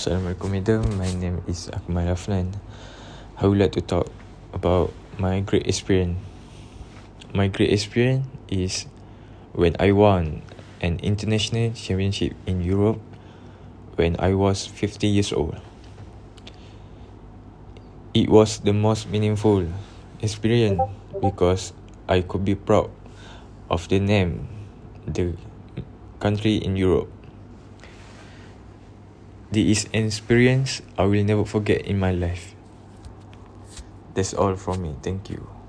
Assalamualaikum madam, my name is Akmal Aflan. I would like to talk about my great experience. My great experience is when I won an international championship in Europe when I was 50 years old. It was the most meaningful experience because I could be proud of the name, the country in Europe. This is an experience I will never forget in my life. That's all from me. Thank you.